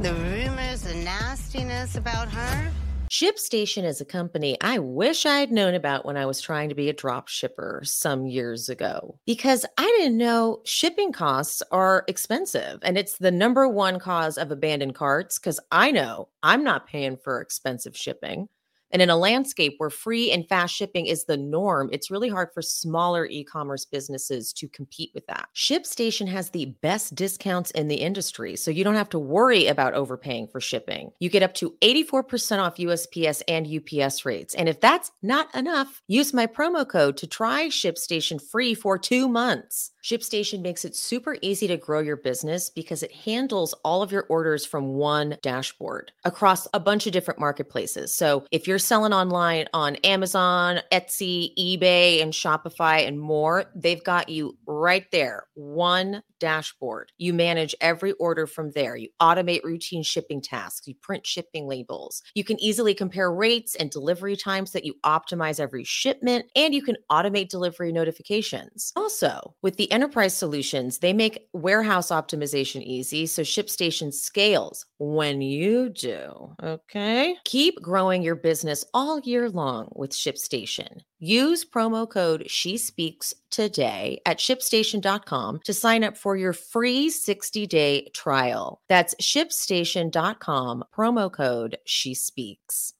The rumors and nastiness about her? ShipStation is a company I wish I had known about when I was trying to be a drop shipper some years ago because I didn't know shipping costs are expensive and it's the number one cause of abandoned carts because I know I'm not paying for expensive shipping. And in a landscape where free and fast shipping is the norm, it's really hard for smaller e commerce businesses to compete with that. ShipStation has the best discounts in the industry, so you don't have to worry about overpaying for shipping. You get up to 84% off USPS and UPS rates. And if that's not enough, use my promo code to try ShipStation free for two months. ShipStation makes it super easy to grow your business because it handles all of your orders from one dashboard across a bunch of different marketplaces. So if you're selling online on Amazon, Etsy, eBay, and Shopify and more, they've got you right there. One dashboard. You manage every order from there. You automate routine shipping tasks. You print shipping labels. You can easily compare rates and delivery times that you optimize every shipment, and you can automate delivery notifications. Also, with the enterprise solutions, they make warehouse optimization easy so ShipStation scales when you do. Okay. Keep growing your business all year long with ShipStation. Use promo code She Speaks today at shipstation.com to sign up for your free 60 day trial. That's shipstation.com, promo code She Speaks.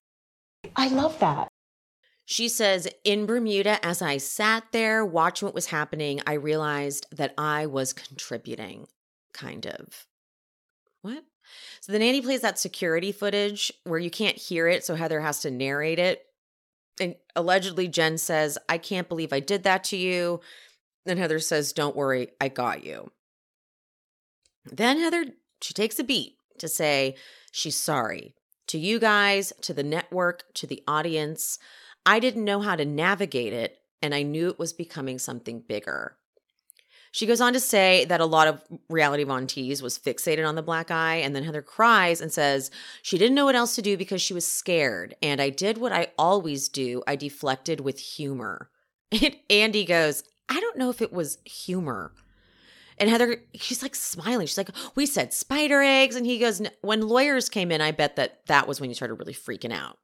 I love that. She says, in Bermuda, as I sat there watching what was happening, I realized that I was contributing, kind of. What? So the nanny plays that security footage where you can't hear it, so Heather has to narrate it. And allegedly, Jen says, I can't believe I did that to you. And Heather says, Don't worry, I got you. Then Heather, she takes a beat to say she's sorry to you guys, to the network, to the audience. I didn't know how to navigate it, and I knew it was becoming something bigger. She goes on to say that a lot of reality Von Tease was fixated on the black eye, and then Heather cries and says she didn't know what else to do because she was scared. And I did what I always do I deflected with humor. And Andy goes, I don't know if it was humor. And Heather, she's like smiling. She's like, We said spider eggs. And he goes, When lawyers came in, I bet that that was when you started really freaking out.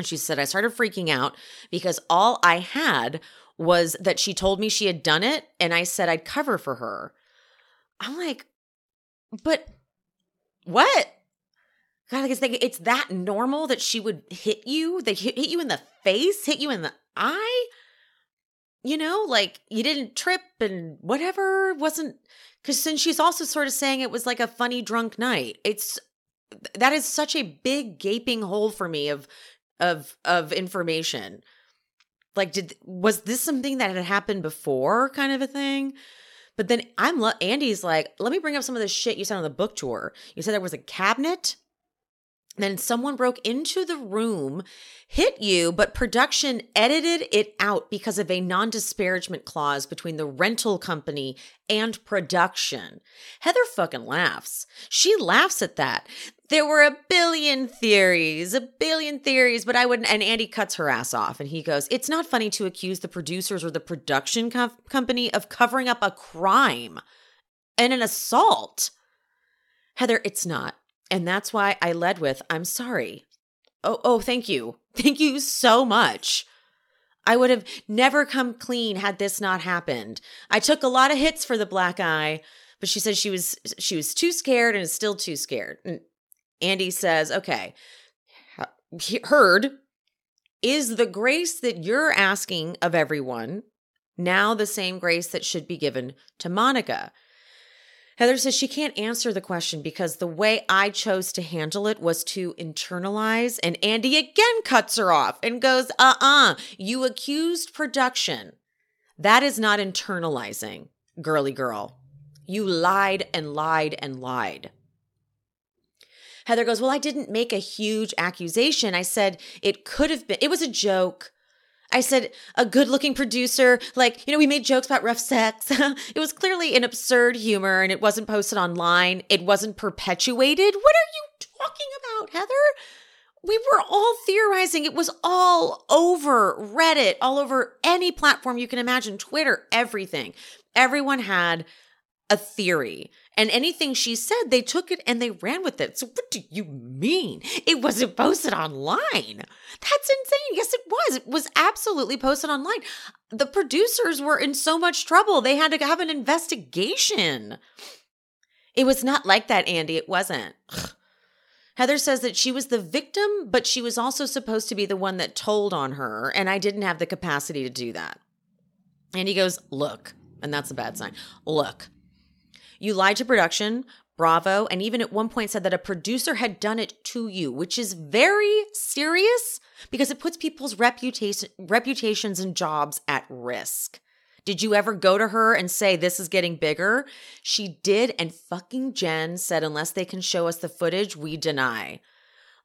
And she said, I started freaking out because all I had was that she told me she had done it and I said I'd cover for her. I'm like, but what? God, it's that normal that she would hit you, hit, hit you in the face, hit you in the eye. you know, like you didn't trip and whatever wasn't because since she's also sort of saying it was like a funny drunk night. It's that is such a big gaping hole for me of of of information. Like, did was this something that had happened before, kind of a thing? But then I'm Andy's like, let me bring up some of the shit you said on the book tour. You said there was a cabinet then someone broke into the room, hit you, but production edited it out because of a non disparagement clause between the rental company and production. Heather fucking laughs. She laughs at that. There were a billion theories, a billion theories, but I wouldn't. And Andy cuts her ass off and he goes, It's not funny to accuse the producers or the production co- company of covering up a crime and an assault. Heather, it's not. And that's why I led with, I'm sorry. Oh, oh, thank you. Thank you so much. I would have never come clean had this not happened. I took a lot of hits for the black eye, but she said she was she was too scared and is still too scared. And Andy says, "Okay, heard is the grace that you're asking of everyone now the same grace that should be given to Monica." Heather says she can't answer the question because the way I chose to handle it was to internalize. And Andy again cuts her off and goes, uh uh you accused production. That is not internalizing, girly girl. You lied and lied and lied. Heather goes, Well, I didn't make a huge accusation. I said it could have been, it was a joke. I said, a good looking producer, like, you know, we made jokes about rough sex. it was clearly an absurd humor and it wasn't posted online. It wasn't perpetuated. What are you talking about, Heather? We were all theorizing. It was all over Reddit, all over any platform you can imagine, Twitter, everything. Everyone had a theory. And anything she said, they took it and they ran with it. So, what do you mean? It wasn't posted online. That's insane. Yes, it was. It was absolutely posted online. The producers were in so much trouble. They had to have an investigation. It was not like that, Andy. It wasn't. Heather says that she was the victim, but she was also supposed to be the one that told on her, and I didn't have the capacity to do that. And he goes, Look, and that's a bad sign. Look, you lied to production, Bravo, and even at one point said that a producer had done it to you, which is very serious because it puts people's reputation, reputations and jobs at risk. Did you ever go to her and say, This is getting bigger? She did, and fucking Jen said, Unless they can show us the footage, we deny.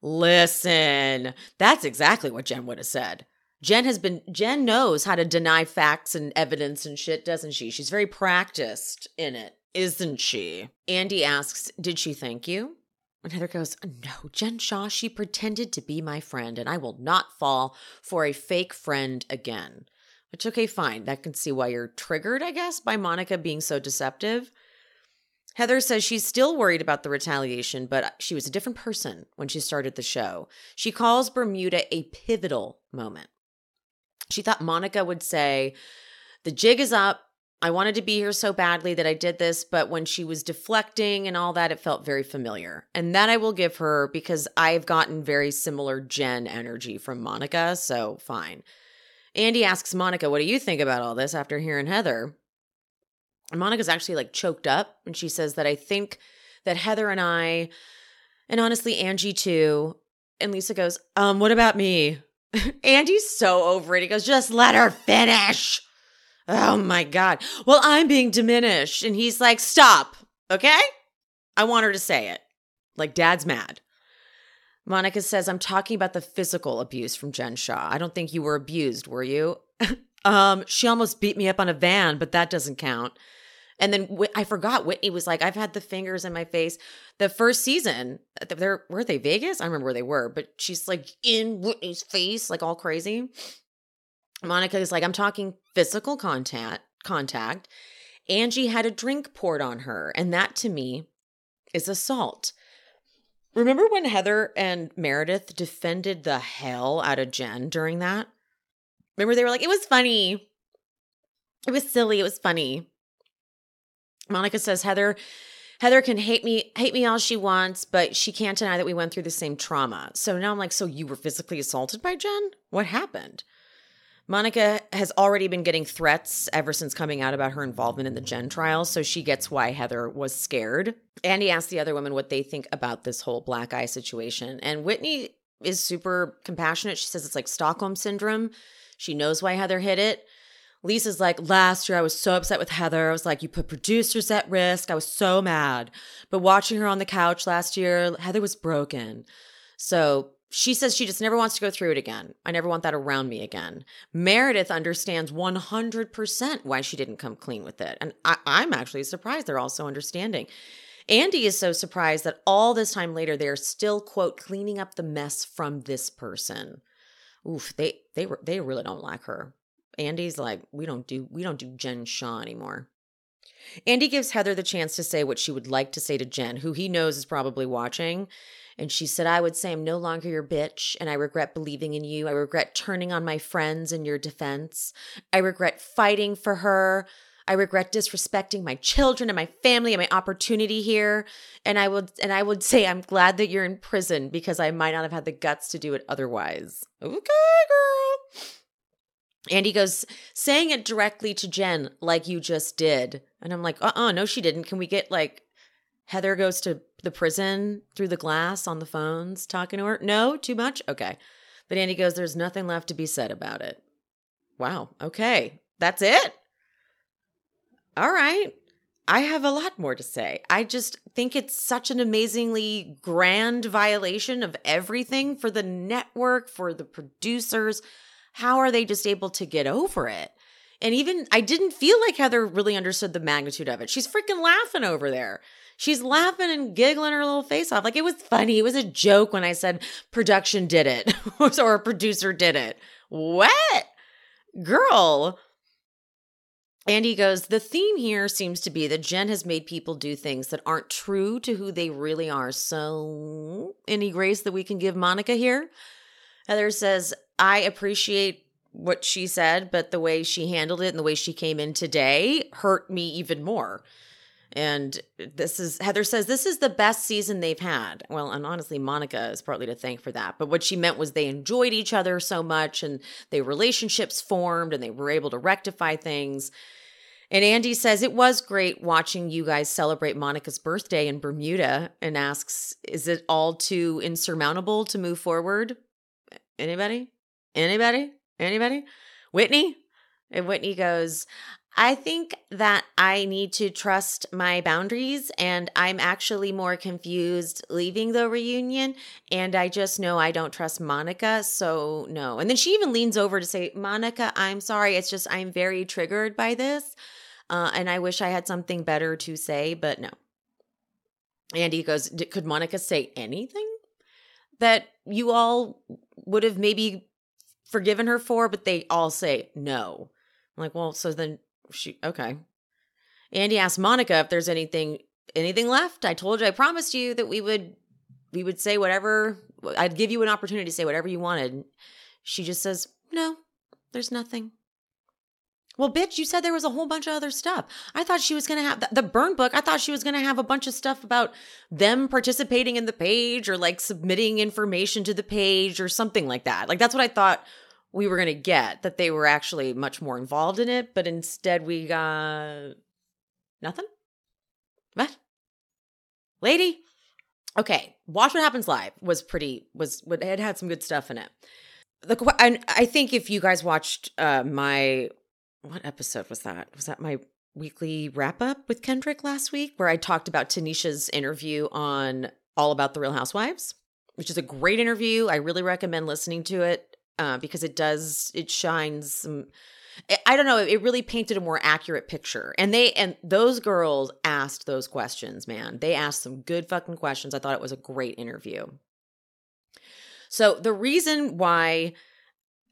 Listen, that's exactly what Jen would have said. Jen has been, Jen knows how to deny facts and evidence and shit, doesn't she? She's very practiced in it isn't she? Andy asks, Did she thank you? And Heather goes, No, Jen Shah, she pretended to be my friend, and I will not fall for a fake friend again. Which, okay, fine. That can see why you're triggered, I guess, by Monica being so deceptive. Heather says she's still worried about the retaliation, but she was a different person when she started the show. She calls Bermuda a pivotal moment. She thought Monica would say, The jig is up. I wanted to be here so badly that I did this, but when she was deflecting and all that, it felt very familiar. And that I will give her because I've gotten very similar Jen energy from Monica, so fine. Andy asks Monica, What do you think about all this after hearing Heather? And Monica's actually like choked up, and she says that I think that Heather and I, and honestly, Angie too, and Lisa goes, Um, what about me? Andy's so over it. He goes, Just let her finish. Oh my God. Well, I'm being diminished. And he's like, Stop. Okay. I want her to say it. Like, dad's mad. Monica says, I'm talking about the physical abuse from Jen Shah. I don't think you were abused, were you? um, she almost beat me up on a van, but that doesn't count. And then I forgot Whitney was like, I've had the fingers in my face. The first season, they're were they Vegas? I remember where they were, but she's like in Whitney's face, like all crazy. Monica is like, I'm talking physical contact contact. Angie had a drink poured on her, and that to me is assault. Remember when Heather and Meredith defended the hell out of Jen during that? Remember they were like, it was funny. It was silly. It was funny. Monica says Heather Heather can hate me hate me all she wants, but she can't deny that we went through the same trauma. So now I'm like, so you were physically assaulted by Jen? What happened? Monica has already been getting threats ever since coming out about her involvement in the Jen trial, so she gets why Heather was scared. Andy asks the other women what they think about this whole black eye situation. And Whitney is super compassionate. She says it's like Stockholm syndrome. She knows why Heather hit it. Lisa's like, last year I was so upset with Heather. I was like, you put producers at risk. I was so mad. But watching her on the couch last year, Heather was broken. So she says she just never wants to go through it again. I never want that around me again. Meredith understands 100% why she didn't come clean with it. And I, am actually surprised they're also understanding. Andy is so surprised that all this time later, they're still, quote, cleaning up the mess from this person. Oof, they they they really don't like her. Andy's like, we don't do we don't do Jen Shah anymore. Andy gives Heather the chance to say what she would like to say to Jen, who he knows is probably watching. And she said, I would say I'm no longer your bitch, and I regret believing in you. I regret turning on my friends in your defense. I regret fighting for her. I regret disrespecting my children and my family and my opportunity here. And I would and I would say I'm glad that you're in prison because I might not have had the guts to do it otherwise. Okay, girl. Andy goes, saying it directly to Jen, like you just did. And I'm like, uh uh no, she didn't. Can we get like Heather goes to the prison through the glass on the phones talking to her? No, too much? Okay. But Andy goes, There's nothing left to be said about it. Wow. Okay. That's it? All right. I have a lot more to say. I just think it's such an amazingly grand violation of everything for the network, for the producers. How are they just able to get over it? And even I didn't feel like Heather really understood the magnitude of it. She's freaking laughing over there. She's laughing and giggling her little face off. Like it was funny. It was a joke when I said production did it or a producer did it. What? Girl. Andy goes, The theme here seems to be that Jen has made people do things that aren't true to who they really are. So, any grace that we can give Monica here? Heather says, I appreciate what she said, but the way she handled it and the way she came in today hurt me even more. And this is Heather says this is the best season they've had. Well, and honestly, Monica is partly to thank for that. But what she meant was they enjoyed each other so much and their relationships formed and they were able to rectify things. And Andy says it was great watching you guys celebrate Monica's birthday in Bermuda and asks, is it all too insurmountable to move forward? Anybody? Anybody? Anybody? Whitney? And Whitney goes, I think that I need to trust my boundaries, and I'm actually more confused leaving the reunion. And I just know I don't trust Monica, so no. And then she even leans over to say, Monica, I'm sorry. It's just I'm very triggered by this. Uh, and I wish I had something better to say, but no. Andy goes, Could Monica say anything that you all would have maybe forgiven her for? But they all say no. I'm like, well, so then she okay. Andy asked Monica if there's anything anything left. I told you, I promised you that we would we would say whatever I'd give you an opportunity to say whatever you wanted. She just says, "No, there's nothing." Well, bitch, you said there was a whole bunch of other stuff. I thought she was going to have the, the burn book. I thought she was going to have a bunch of stuff about them participating in the page or like submitting information to the page or something like that. Like that's what I thought we were going to get that they were actually much more involved in it, but instead we got nothing. What? Lady? Okay, Watch What Happens Live was pretty was it had some good stuff in it. The I, I think if you guys watched uh my what episode was that? Was that my weekly wrap up with Kendrick last week where I talked about Tanisha's interview on All About the Real Housewives, which is a great interview. I really recommend listening to it uh, because it does it shines some I don't know, it really painted a more accurate picture. And they and those girls asked those questions, man. They asked some good fucking questions. I thought it was a great interview. So the reason why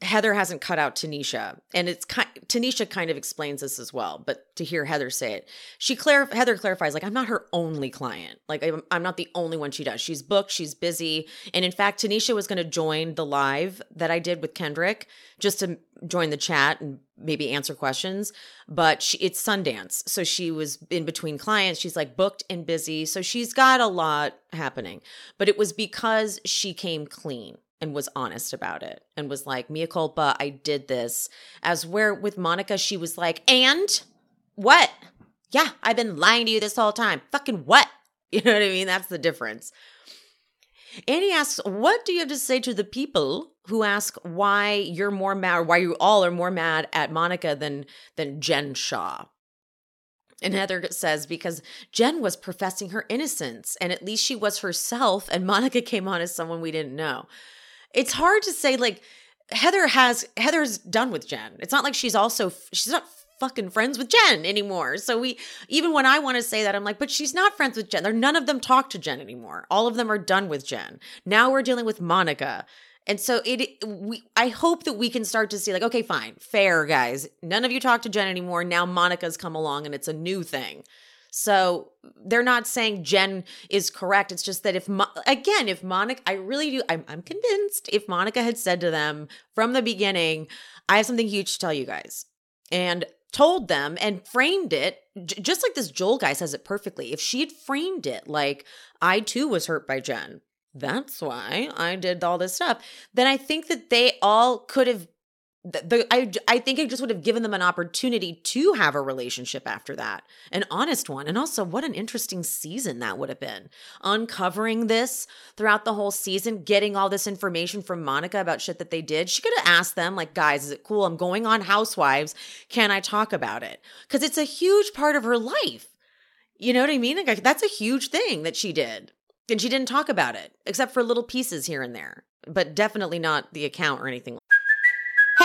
Heather hasn't cut out Tanisha, and it's kind, Tanisha kind of explains this as well. But to hear Heather say it, she Heather clarifies like I'm not her only client. Like I'm, I'm not the only one she does. She's booked, she's busy, and in fact, Tanisha was going to join the live that I did with Kendrick just to join the chat and maybe answer questions. But she, it's Sundance, so she was in between clients. She's like booked and busy, so she's got a lot happening. But it was because she came clean and was honest about it and was like, Mia culpa, I did this. As where with Monica, she was like, and what? Yeah, I've been lying to you this whole time. Fucking what? You know what I mean? That's the difference. Andy asks, What do you have to say to the people who ask why you're more mad, why you all are more mad at Monica than than Jen Shah? And Heather says, because Jen was professing her innocence, and at least she was herself, and Monica came on as someone we didn't know. It's hard to say, like, Heather has, Heather's done with Jen. It's not like she's also, she's not fucking friends with Jen anymore. So we even when I want to say that, I'm like, but she's not friends with Jen. They're none of them talk to Jen anymore. All of them are done with Jen. Now we're dealing with Monica. And so it we I hope that we can start to see like, okay, fine, fair guys. None of you talk to Jen anymore. Now Monica's come along and it's a new thing. So they're not saying Jen is correct. It's just that if, Mo- again, if Monica, I really do, I'm, I'm convinced if Monica had said to them from the beginning, I have something huge to tell you guys. And told them and framed it just like this Joel guy says it perfectly. If she had framed it like I too was hurt by Jen, that's why I did all this stuff, then I think that they all could have the, I, I think it just would have given them an opportunity to have a relationship after that, an honest one. And also, what an interesting season that would have been. Uncovering this throughout the whole season, getting all this information from Monica about shit that they did. She could have asked them, like, guys, is it cool? I'm going on Housewives. Can I talk about it? Because it's a huge part of her life. You know what I mean? Like, that's a huge thing that she did. And she didn't talk about it, except for little pieces here and there, but definitely not the account or anything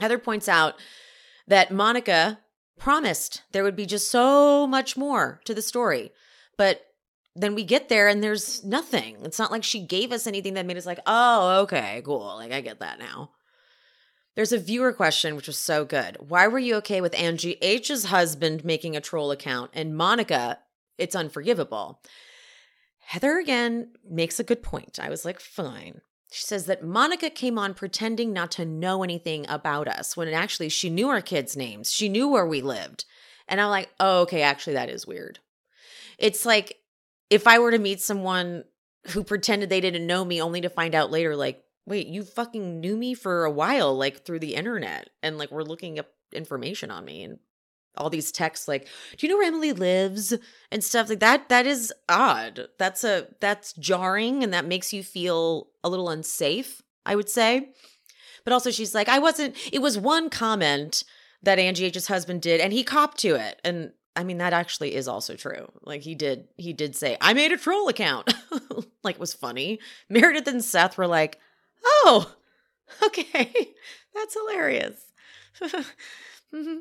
Heather points out that Monica promised there would be just so much more to the story. But then we get there and there's nothing. It's not like she gave us anything that made us like, oh, okay, cool. Like, I get that now. There's a viewer question, which was so good. Why were you okay with Angie H's husband making a troll account and Monica, it's unforgivable? Heather again makes a good point. I was like, fine. She says that Monica came on pretending not to know anything about us when actually she knew our kids' names. She knew where we lived. And I'm like, oh, okay, actually, that is weird. It's like if I were to meet someone who pretended they didn't know me only to find out later, like, wait, you fucking knew me for a while, like through the internet, and like we're looking up information on me. And all these texts like do you know where emily lives? and stuff like that that is odd. That's a that's jarring and that makes you feel a little unsafe i would say. But also she's like i wasn't it was one comment that angie h's husband did and he copped to it. And i mean that actually is also true. Like he did he did say i made a troll account. Like it was funny. Meredith and seth were like oh okay. That's hilarious. Mm-hmm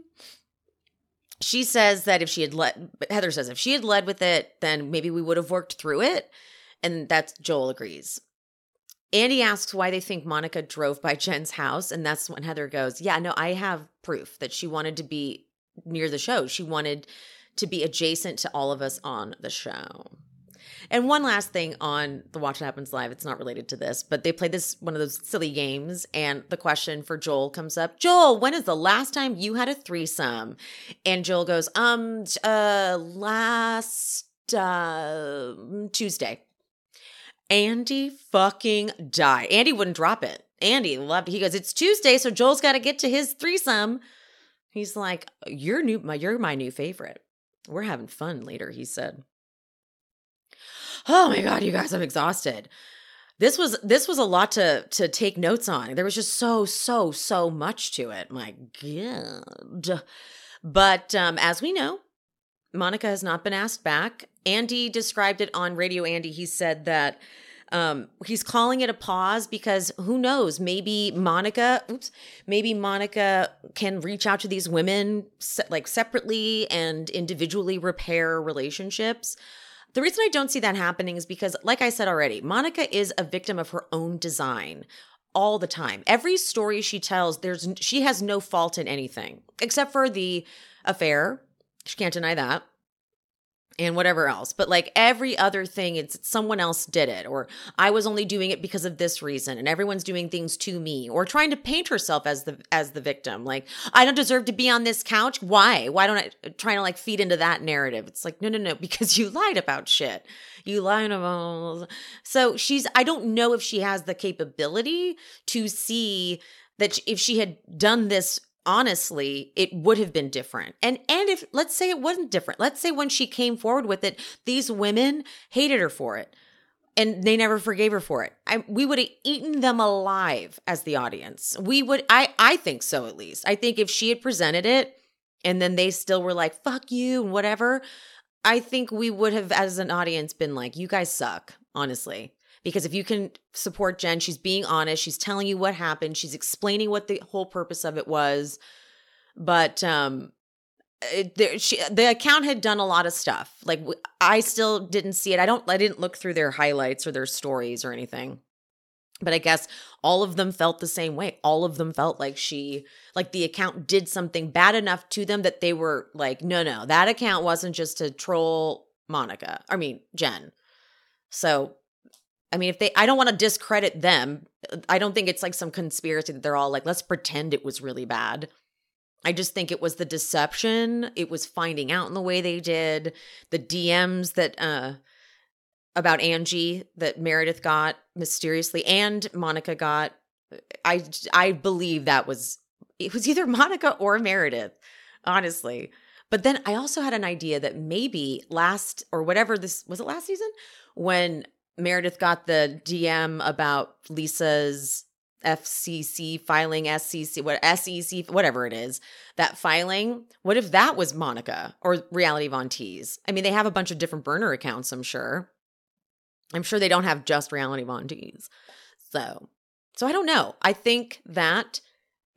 she says that if she had led Heather says if she had led with it, then maybe we would have worked through it. And that's Joel agrees. Andy asks why they think Monica drove by Jen's house. And that's when Heather goes, Yeah, no, I have proof that she wanted to be near the show. She wanted to be adjacent to all of us on the show. And one last thing on the Watch What Happens Live, it's not related to this, but they played this one of those silly games, and the question for Joel comes up Joel, when is the last time you had a threesome? And Joel goes, um, uh, last uh, Tuesday. Andy fucking died. Andy wouldn't drop it. Andy loved it. He goes, It's Tuesday, so Joel's got to get to his threesome. He's like, You're new, my, you're my new favorite. We're having fun later, he said oh my god, you guys, I'm exhausted. This was this was a lot to to take notes on. There was just so so so much to it. My god. But um, as we know, Monica has not been asked back. Andy described it on Radio Andy. He said that um, he's calling it a pause because who knows? Maybe Monica, oops, maybe Monica can reach out to these women se- like separately and individually repair relationships. The reason I don't see that happening is because, like I said already, Monica is a victim of her own design. all the time. Every story she tells, there's she has no fault in anything except for the affair. She can't deny that and whatever else. But like every other thing, it's someone else did it, or I was only doing it because of this reason, and everyone's doing things to me, or trying to paint herself as the as the victim. Like I don't deserve to be on this couch. Why? Why don't I uh, trying to like feed into that narrative? It's like no, no, no, because you lied about shit. You lied about. So she's. I don't know if she has the capability to see that if she had done this honestly it would have been different. And and if let's say it wasn't different. Let's say when she came forward with it these women hated her for it and they never forgave her for it. I, we would have eaten them alive as the audience. We would i i think so at least. I think if she had presented it and then they still were like fuck you and whatever i think we would have as an audience been like you guys suck honestly because if you can support Jen, she's being honest, she's telling you what happened, she's explaining what the whole purpose of it was. But um it, there, she, the account had done a lot of stuff. Like I still didn't see it. I don't I didn't look through their highlights or their stories or anything. But I guess all of them felt the same way. All of them felt like she like the account did something bad enough to them that they were like, "No, no. That account wasn't just to troll Monica. I mean, Jen." So I mean, if they, I don't want to discredit them. I don't think it's like some conspiracy that they're all like, let's pretend it was really bad. I just think it was the deception. It was finding out in the way they did, the DMs that, uh, about Angie that Meredith got mysteriously and Monica got. I, I believe that was, it was either Monica or Meredith, honestly. But then I also had an idea that maybe last or whatever this was it last season when Meredith got the DM about Lisa's FCC filing, SCC, what SEC, whatever it is, that filing. What if that was Monica or Reality Von Tease? I mean, they have a bunch of different burner accounts, I'm sure. I'm sure they don't have just Reality Von Tease. So, so I don't know. I think that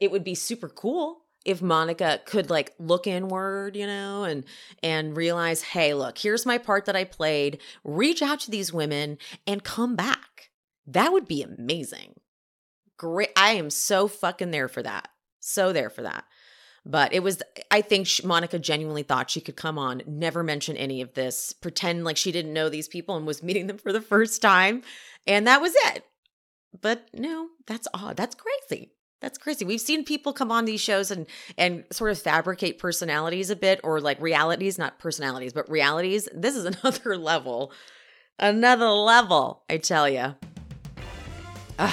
it would be super cool if Monica could like look inward, you know, and and realize, "Hey, look, here's my part that I played. Reach out to these women and come back." That would be amazing. Great. I am so fucking there for that. So there for that. But it was, I think she, Monica genuinely thought she could come on, never mention any of this, pretend like she didn't know these people and was meeting them for the first time. And that was it. But no, that's odd. That's crazy. That's crazy. We've seen people come on these shows and and sort of fabricate personalities a bit or like realities, not personalities, but realities. This is another level. Another level, I tell you. all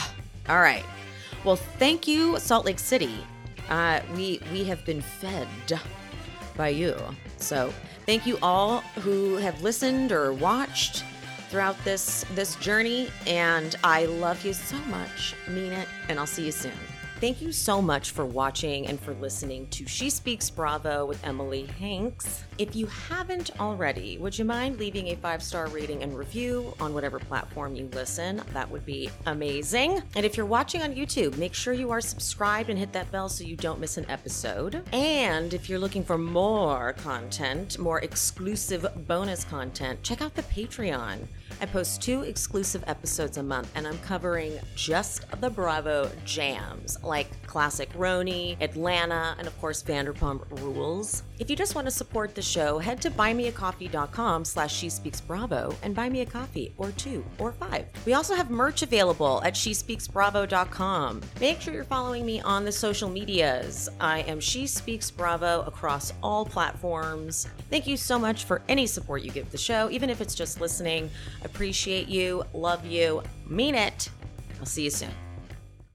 right. Well, thank you Salt Lake City. Uh we we have been fed by you. So, thank you all who have listened or watched throughout this this journey and I love you so much. Mean it and I'll see you soon. Thank you so much for watching and for listening to She Speaks Bravo with Emily Hanks. If you haven't already, would you mind leaving a five star rating and review on whatever platform you listen? That would be amazing. And if you're watching on YouTube, make sure you are subscribed and hit that bell so you don't miss an episode. And if you're looking for more content, more exclusive bonus content, check out the Patreon. I post two exclusive episodes a month, and I'm covering just the Bravo jams like Classic RHONY, Atlanta, and of course Vanderpump Rules. If you just want to support the show, head to buymeacoffee.com slash she speaks bravo and buy me a coffee or two or five. We also have merch available at she speaks bravo.com. Make sure you're following me on the social medias. I am She Speaks Bravo across all platforms. Thank you so much for any support you give the show, even if it's just listening. Appreciate you, love you, mean it. I'll see you soon.